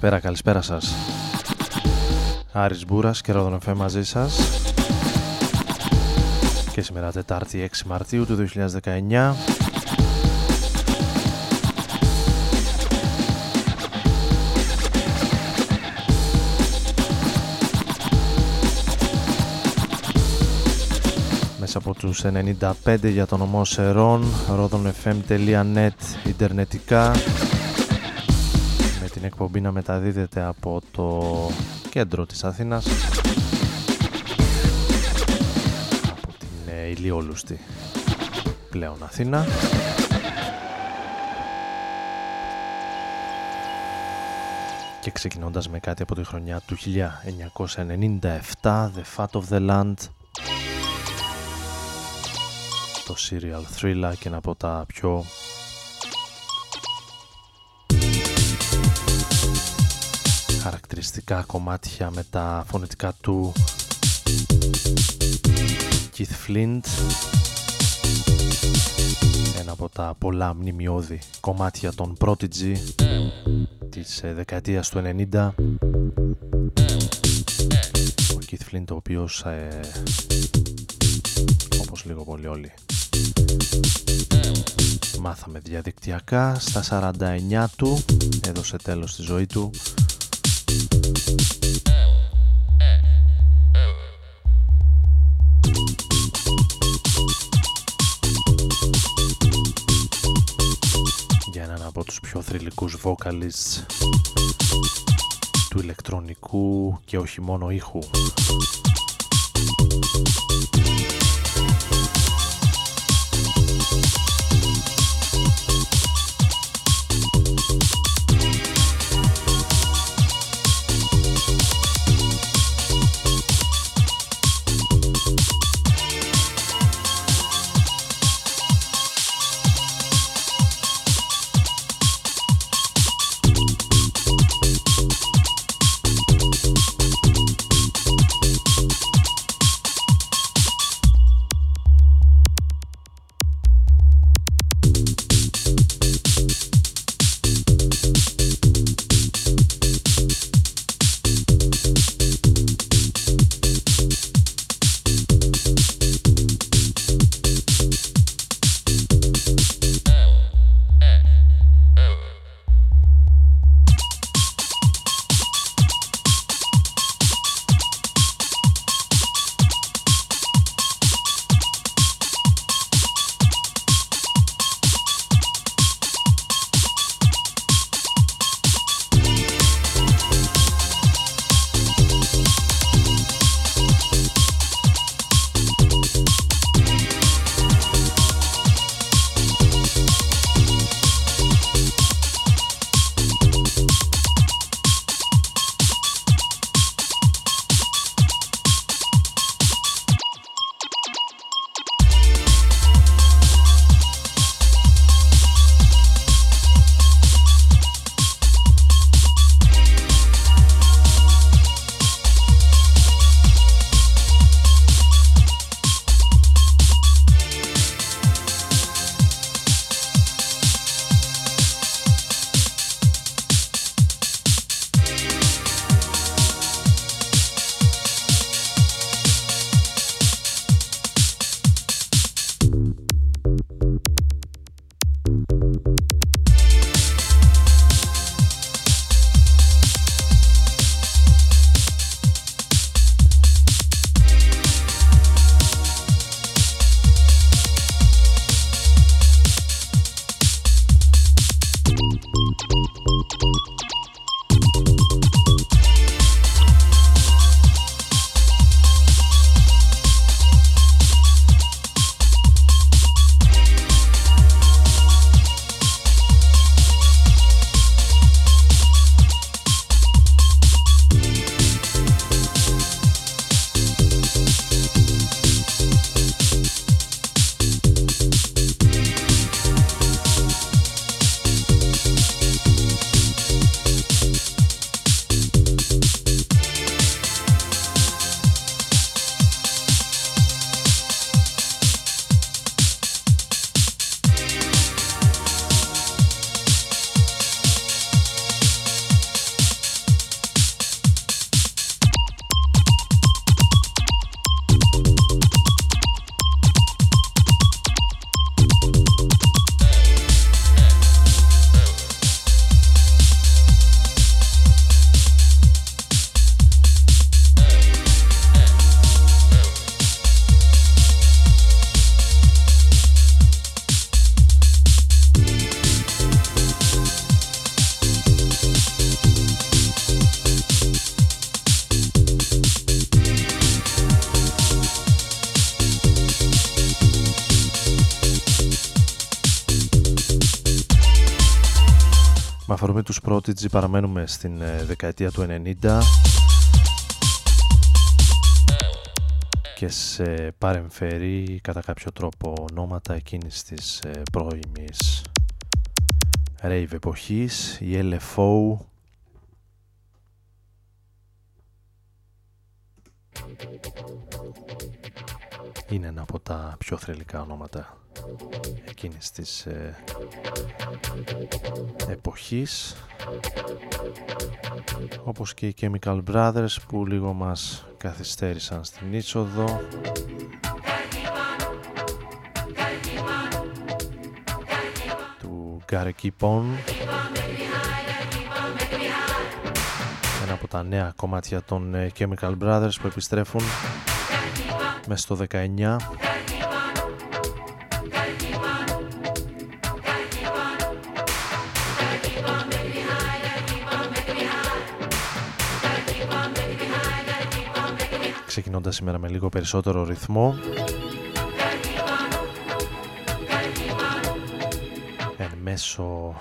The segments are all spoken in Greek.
Καλησπέρα, καλησπέρα σας. Άρης Μπούρας και Ρόδον μαζί σας. Και σήμερα Τετάρτη 6 Μαρτίου του 2019. μέσα από τους 95 για τον ομό Σερών, rodonfm.net, ιντερνετικά με την εκπομπή να μεταδίδεται από το κέντρο της Αθήνας. Από την ε, ηλιόλουστη πλέον Αθήνα. Και ξεκινώντας με κάτι από τη χρονιά του 1997 The Fat of the Land. Το serial thriller και ένα από τα πιο χαρακτηριστικά κομμάτια με τα φωνητικά του Keith Flint. Ένα από τα πολλά μνημειώδη κομμάτια των Prodigy της ε, δεκαετίας του 90 ο Keith Flint ο οποίος ε, όπως λίγο πολύ όλοι μάθαμε διαδικτυακά στα 49 του έδωσε τέλος στη ζωή του για έναν από τους πιο θρηλυκούς vocalists του ηλεκτρονικού και όχι μόνο ήχου Prodigy παραμένουμε στην ε, δεκαετία του 90 και σε παρεμφερεί κατά κάποιο τρόπο ονόματα εκείνης της ε, πρώιμης rave εποχής, η LFO είναι ένα από τα πιο θρελικά ονόματα εκείνης της ε, εποχής όπως και οι Chemical Brothers που λίγο μας καθυστέρησαν στην είσοδο. Του Gary Keep ένα από τα νέα κομμάτια των ε, Chemical Brothers που επιστρέφουν. Μέσα στο 19 ξεκινώντας σήμερα με λίγο περισσότερο ρυθμό. Εν μέσω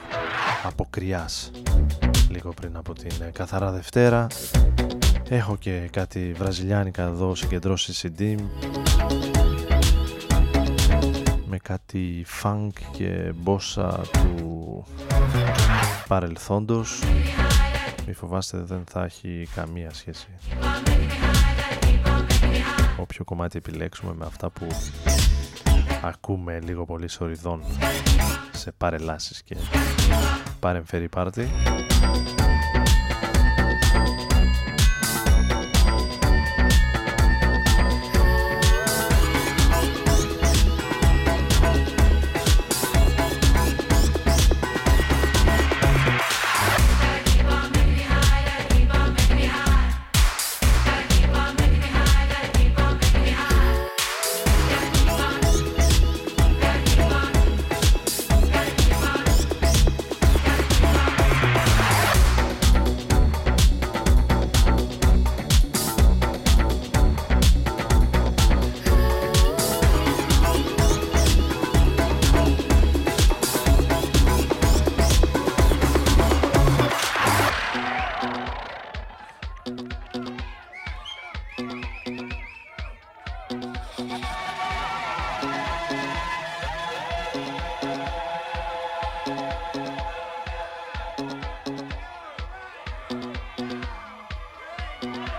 αποκριάς λίγο πριν από την ε, καθαρά Δευτέρα. Έχω και κάτι βραζιλιάνικα εδώ συγκεντρώσει CD με κάτι funk και μπόσα του παρελθόντος. Μη φοβάστε δεν θα έχει καμία σχέση όποιο κομμάτι επιλέξουμε με αυτά που ακούμε λίγο πολύ σοριδών σε παρελάσεις και παρεμφερή πάρτι. Thank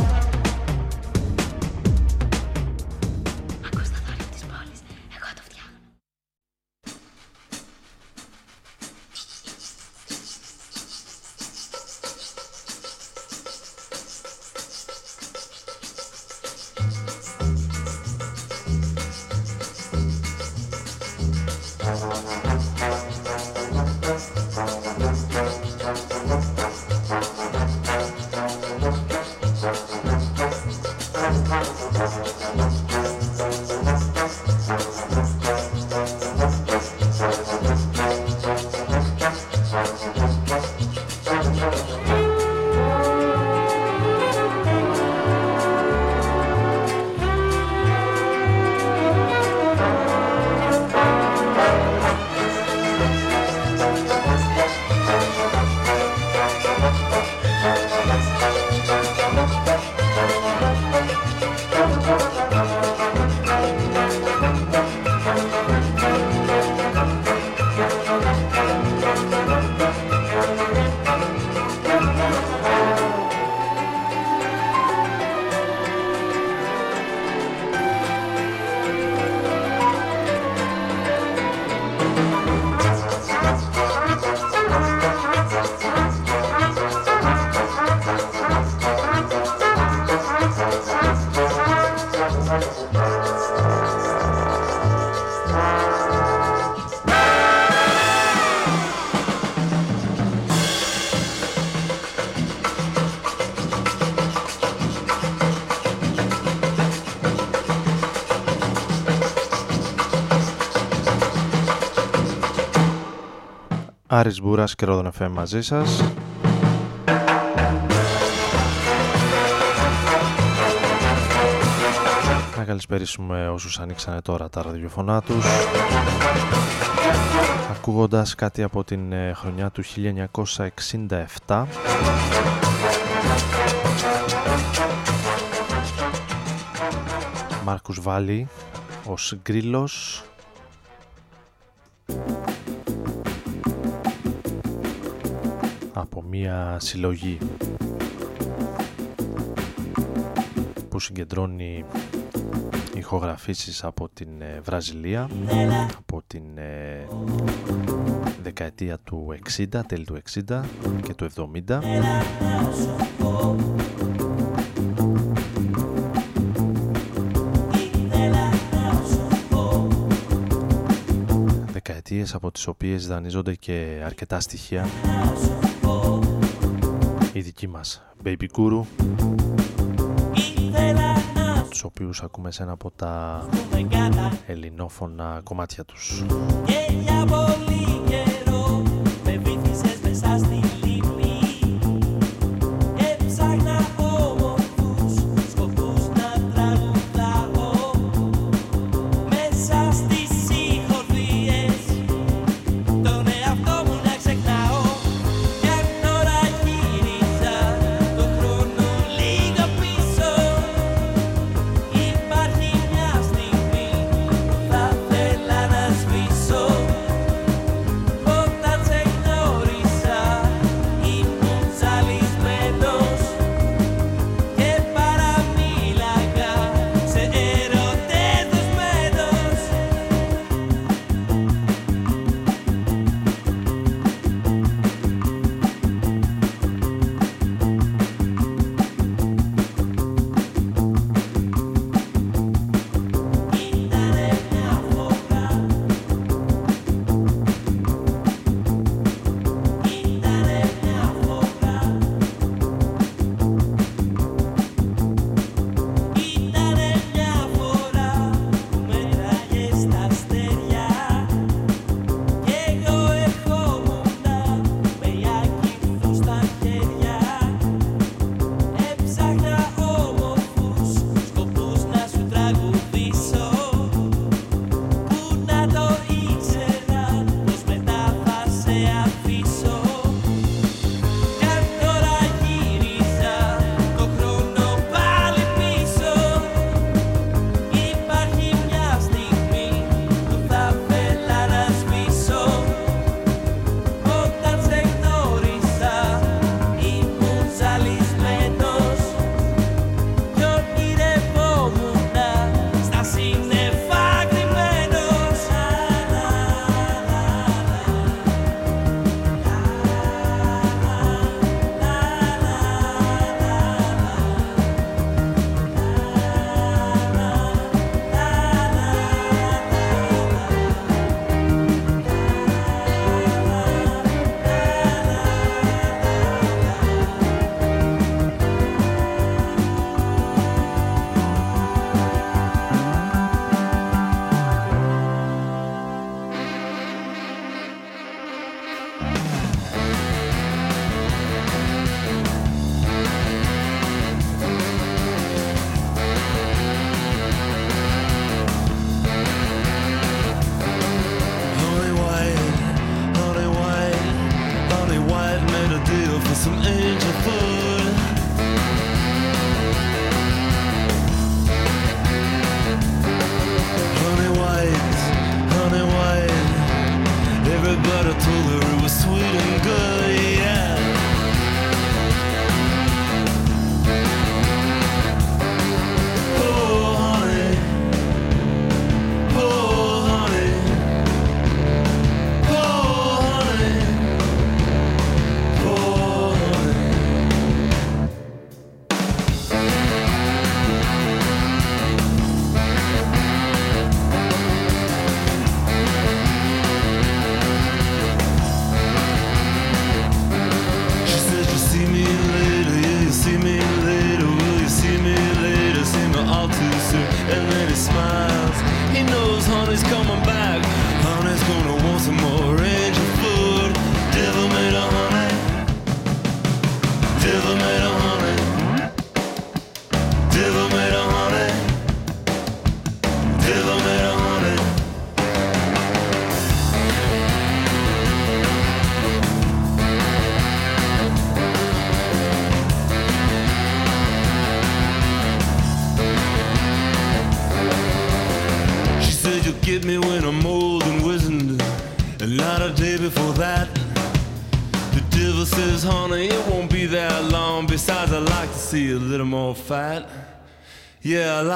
Άρης Μπούρας και Ρόδον FM μαζί σας. Να καλησπέρισουμε όσους ανοίξανε τώρα τα ραδιοφωνά τους ακούγοντας κάτι από την ε, χρονιά του 1967 Μάρκους Βάλι ως γκρίλος από μία συλλογή που συγκεντρώνει ηχογραφήσεις από την ε, Βραζιλία από την ε, δεκαετία του 60, τέλη του 60 και του 70 δεκαετίες από τις οποίες δανείζονται και αρκετά στοιχεία η δική μας Baby Guru τους οποίους ακούμε σε ένα από τα ελληνόφωνα κομμάτια τους.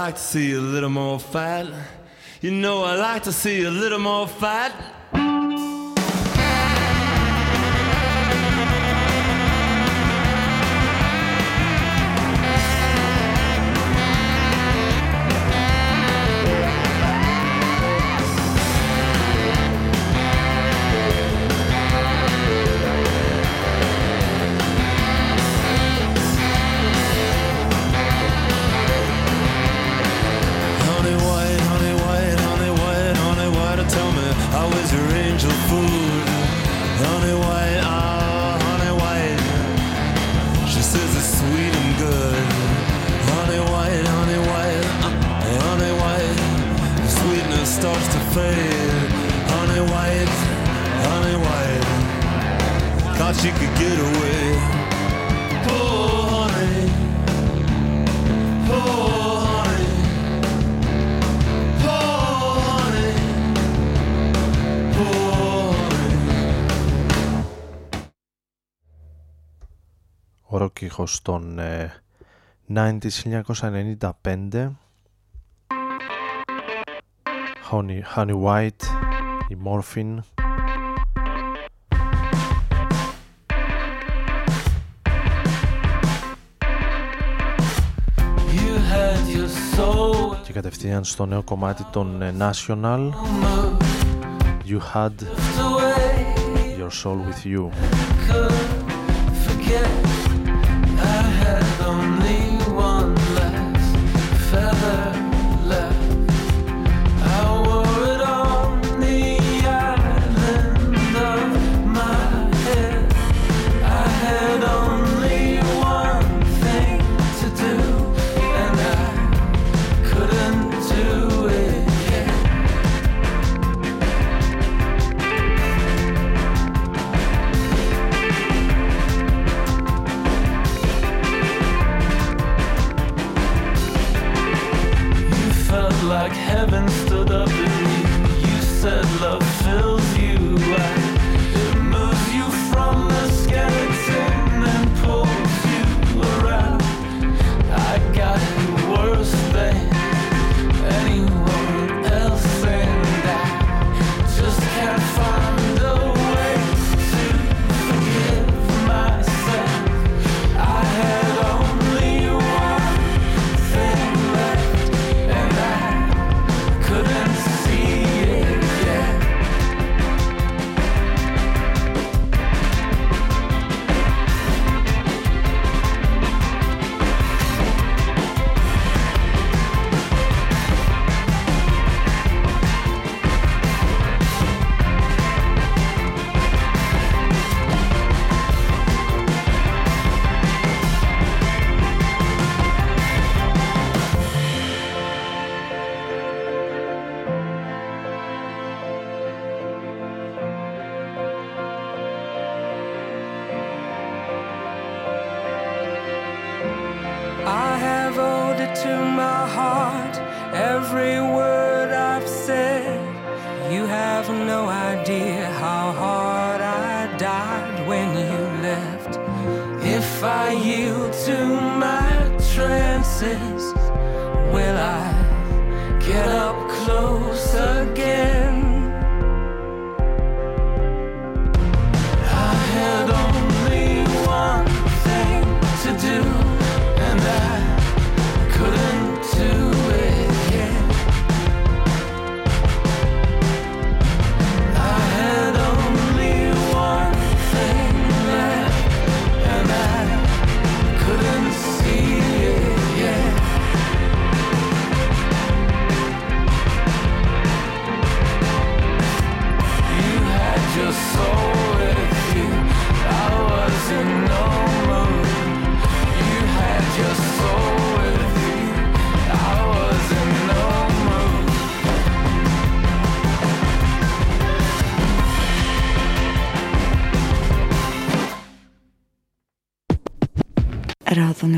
like to see a little more fight. You know I like to see a little more fight. sweet and good. Honey white, honey white, honey white. Sweetness starts to fade. Honey white, honey white. Thought she could get away. poor honey. ήχος των ε, 90s 1995 Honey, Honey White, η Morphin και κατευθείαν στο νέο κομμάτι των National You Had Your Soul With You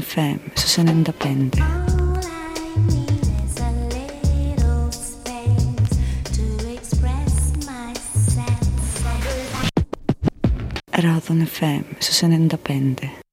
FM su se ne indapende. Radon FM su se.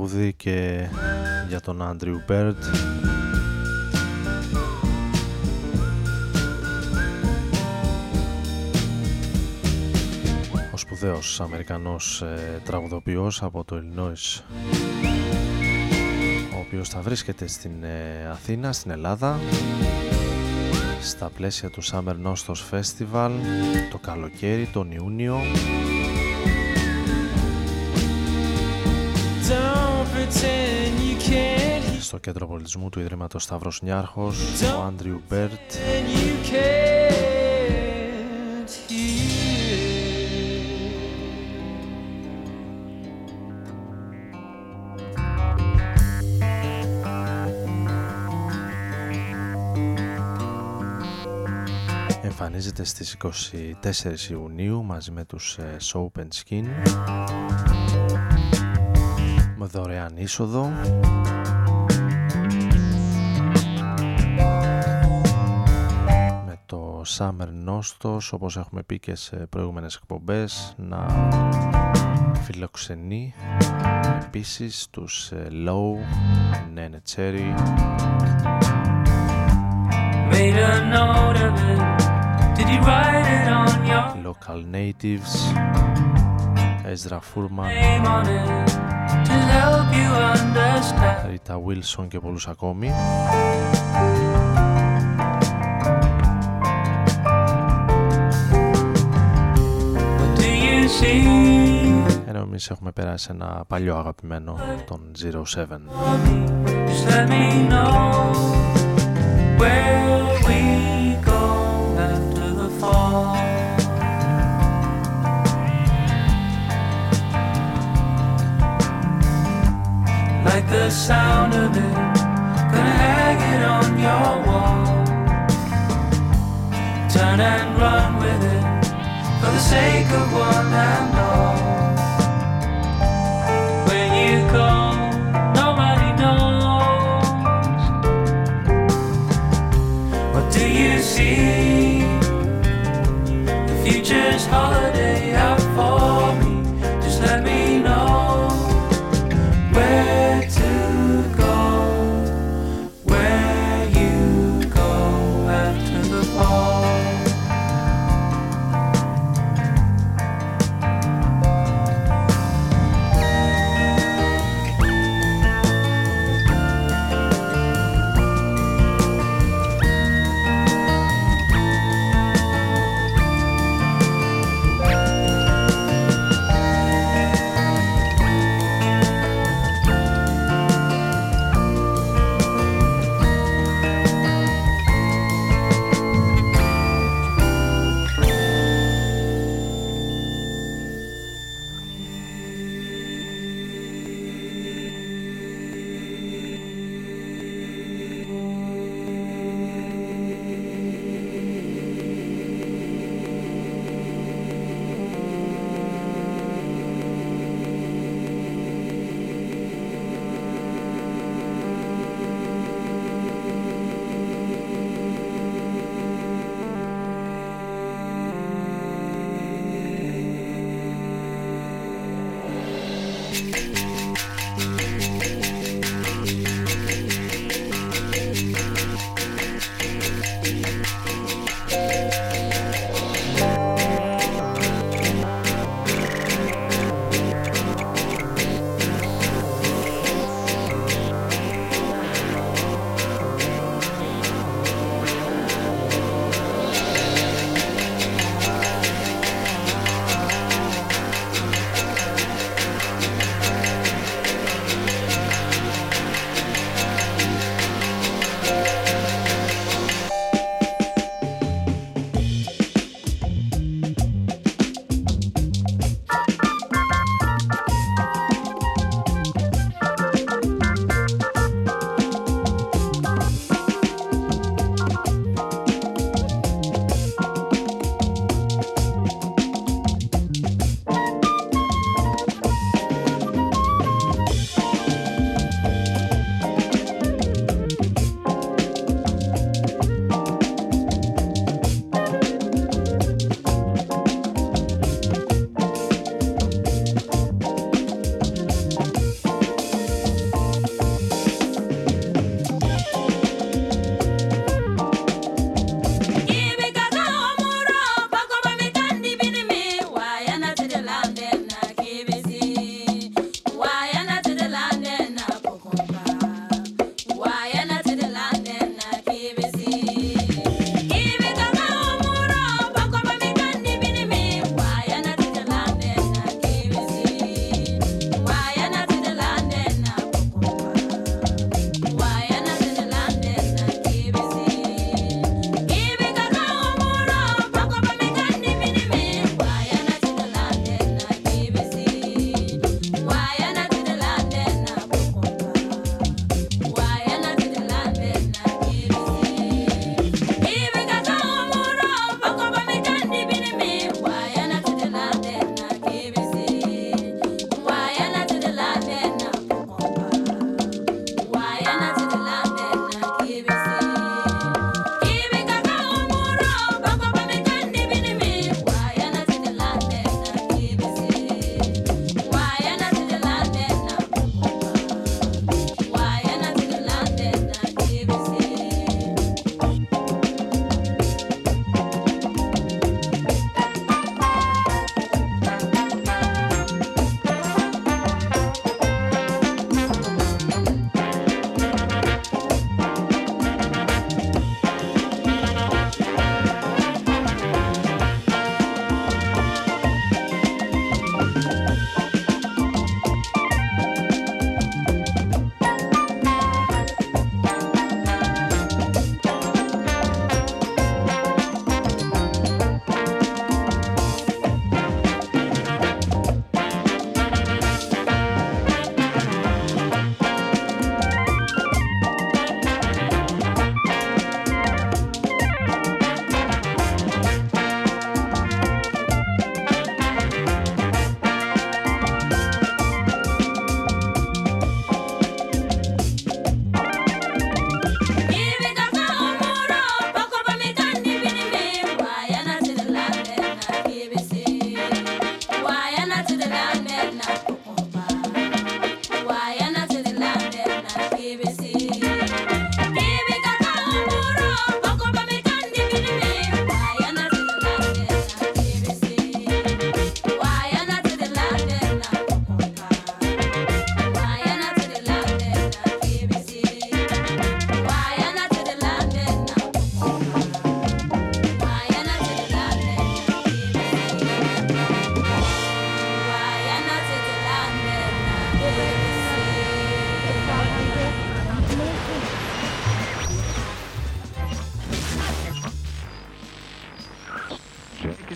τραγούδι και για τον Άντριου Μπέρντ. Ο σπουδαίος Αμερικανός ε, τραγουδοποιός από το Illinois ο οποίος θα βρίσκεται στην ε, Αθήνα, στην Ελλάδα στα πλαίσια του Summer Nostos Festival το καλοκαίρι, τον Ιούνιο. Στο κέντρο πολιτισμού του Ιδρύματος Σταύρος Νιάρχος, ο Άντριου Μπερντ. Εμφανίζεται στις 24 Ιουνίου μαζί με τους ε, Soap and Skin. Με δωρεάν είσοδο Summer Nostos όπως έχουμε πει και σε προηγούμενες εκπομπές να φιλοξενεί επίσης τους ε, Low, Nene Cherry Local Natives Ezra Furman Rita Wilson και πολλούς ακόμη Ενώ εμείς έχουμε περάσει ένα παλιό αγαπημένο τον 07 like the sound of it. Gonna hang it on your wall. Turn and run sake of one and all. When you go, nobody knows. What do you see? The future's holiday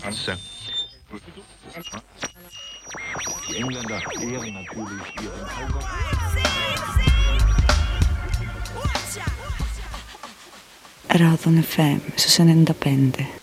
Panzer. Die Engländer ehren natürlich ihren Kaiser. Radon FM su 95. So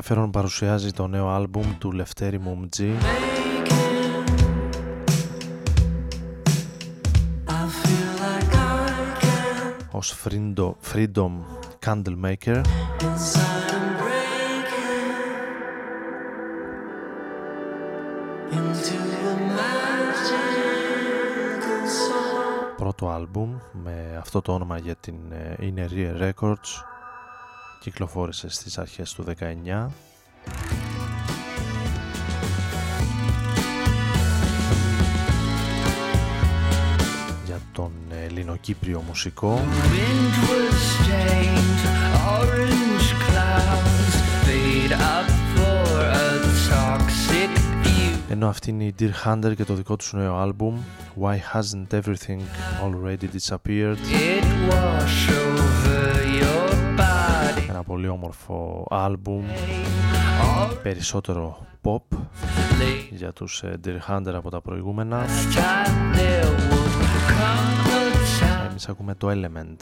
ενδιαφέρον παρουσιάζει το νέο αλbum του λεφτέρι μου μπζι, ως Freedom Candle Maker, πρώτο αλbum με αυτό το όνομα για την ε, Energy Records. Κυκλοφόρησε στις αρχές του 19 για τον ε, Ελληνοκύπριο μουσικό. Ενώ αυτή είναι η Dear Hunter και το δικό τους νέο αλμπουμ Why hasn't everything already disappeared? Πολύ όμορφο αλμπουμ περισσότερο pop για τους ε, Dear Hunter από τα προηγούμενα. Εμείς ακούμε το Element.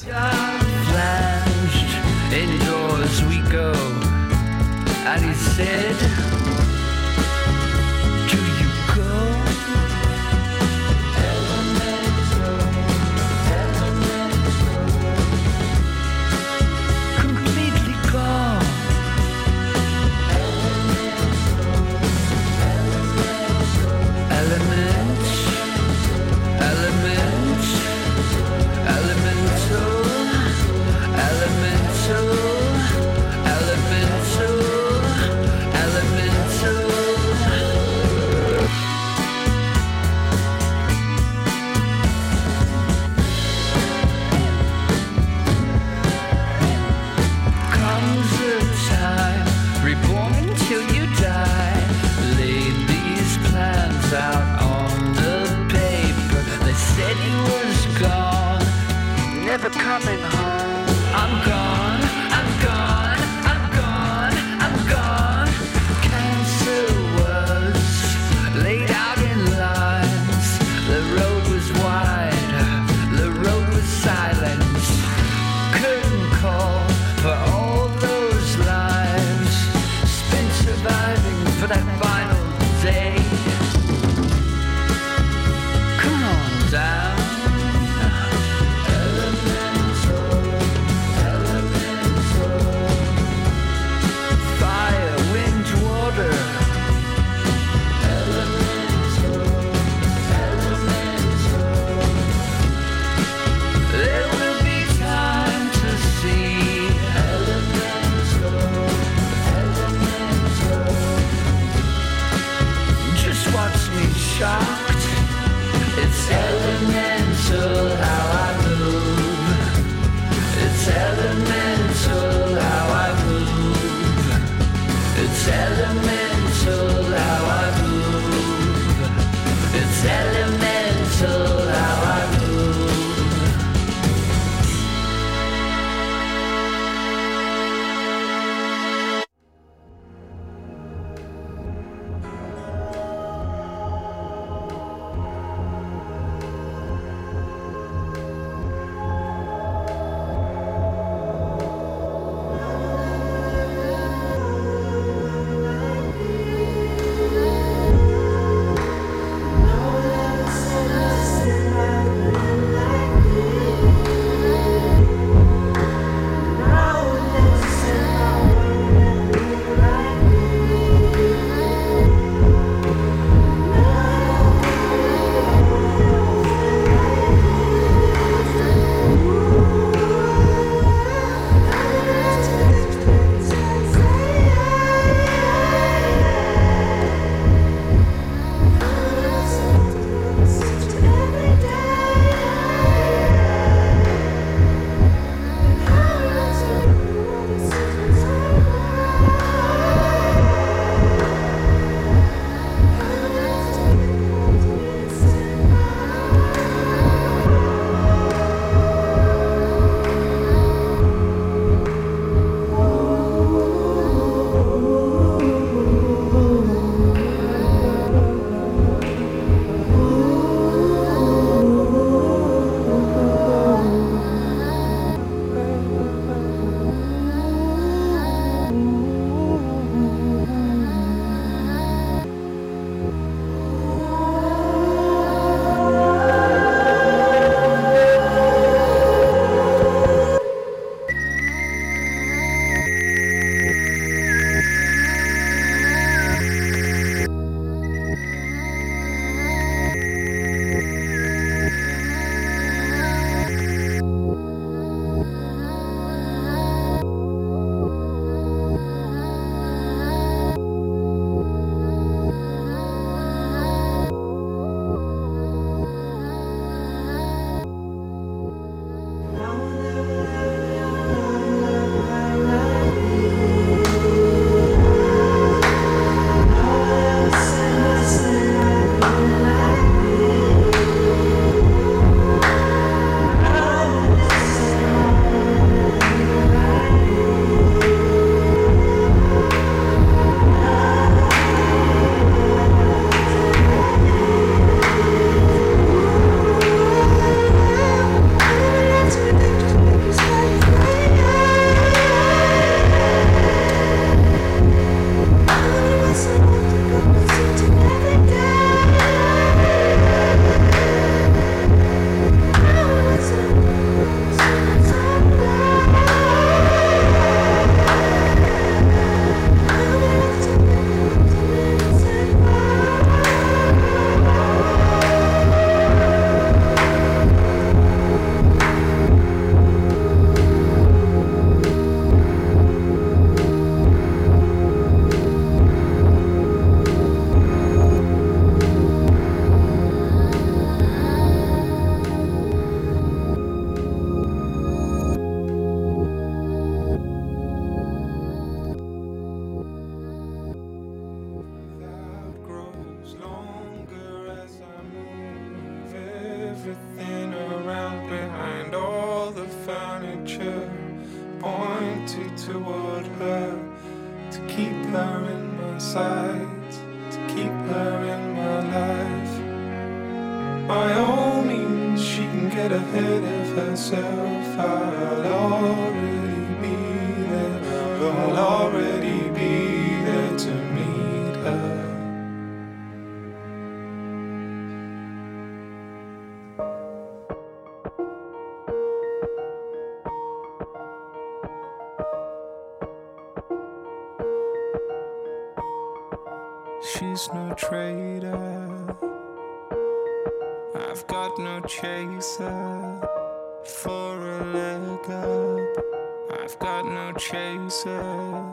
got no chaser,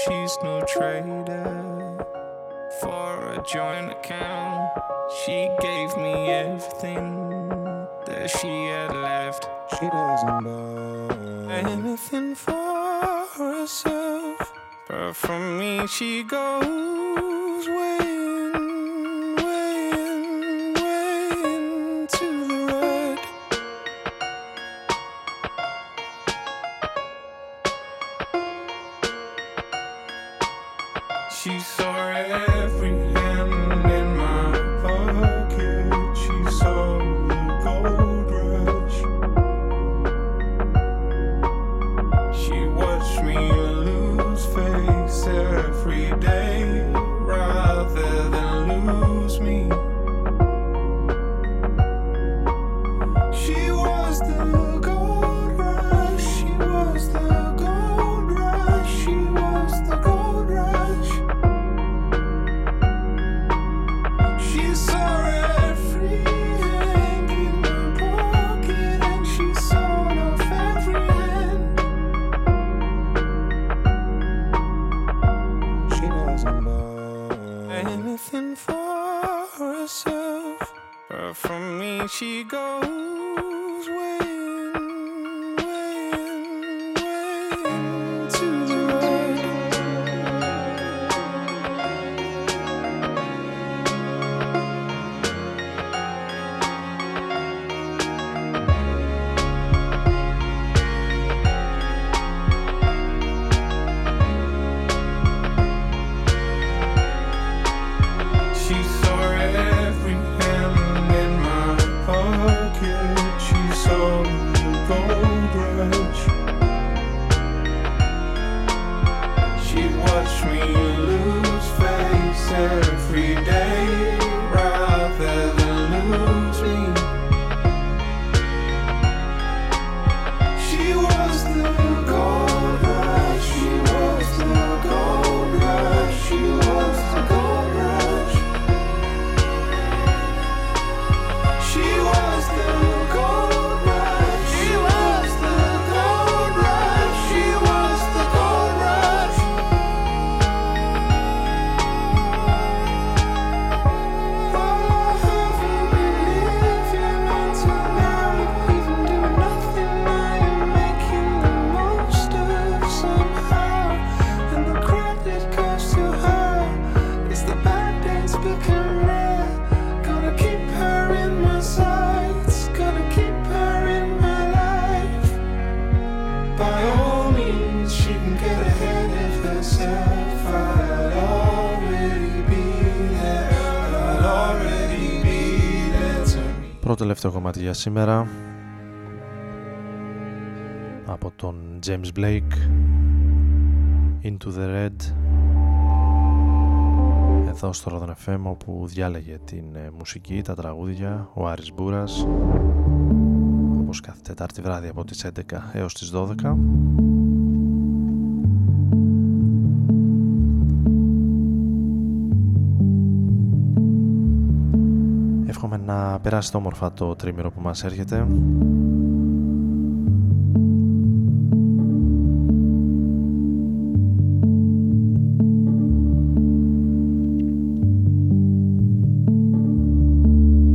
she's no trader. For a joint account, she gave me everything that she had left. She doesn't buy anything for herself, but from me, she goes way για σήμερα. Από τον James Blake. Into the Red. Εδώ στο Rodan FM διάλεγε την ε, μουσική, τα τραγούδια ο Άρης Μπούρας. Όπως κάθε Τετάρτη βράδυ από τις 11 έως τις 12 να περάσετε όμορφα το τρίμηρο που μας έρχεται.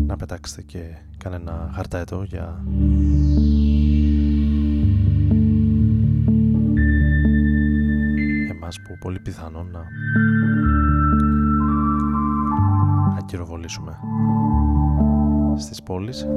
Να πετάξετε και κανένα χαρταέτο για εμάς που πολύ πιθανόν να ακυροβολήσουμε στις πόλεις.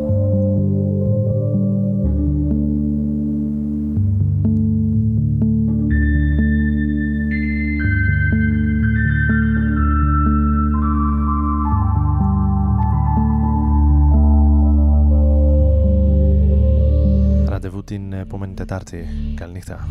Ραντεβού την επόμενη Τετάρτη. Καληνύχτα.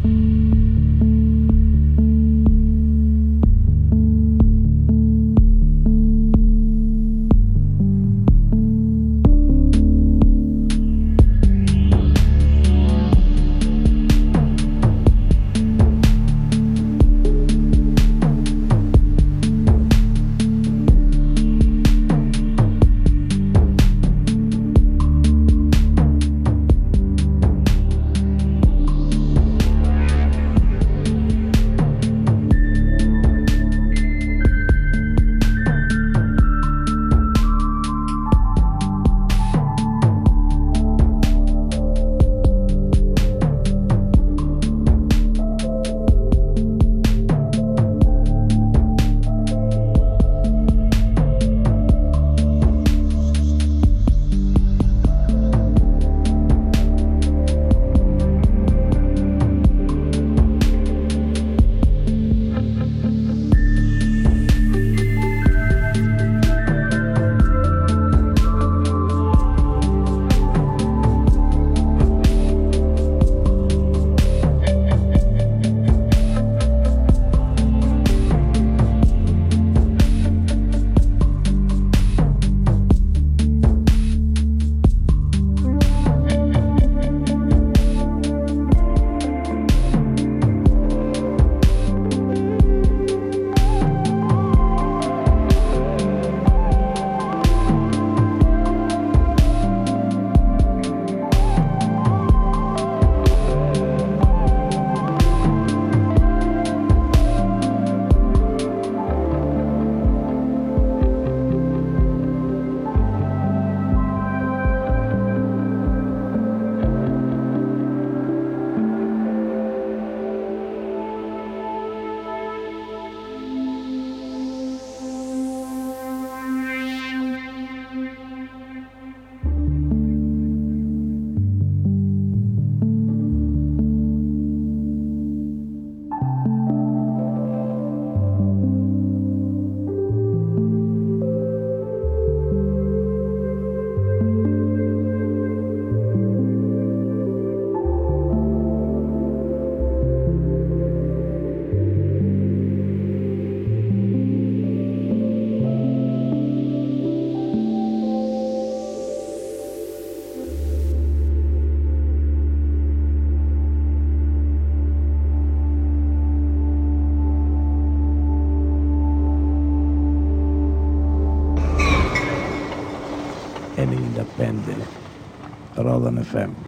FM.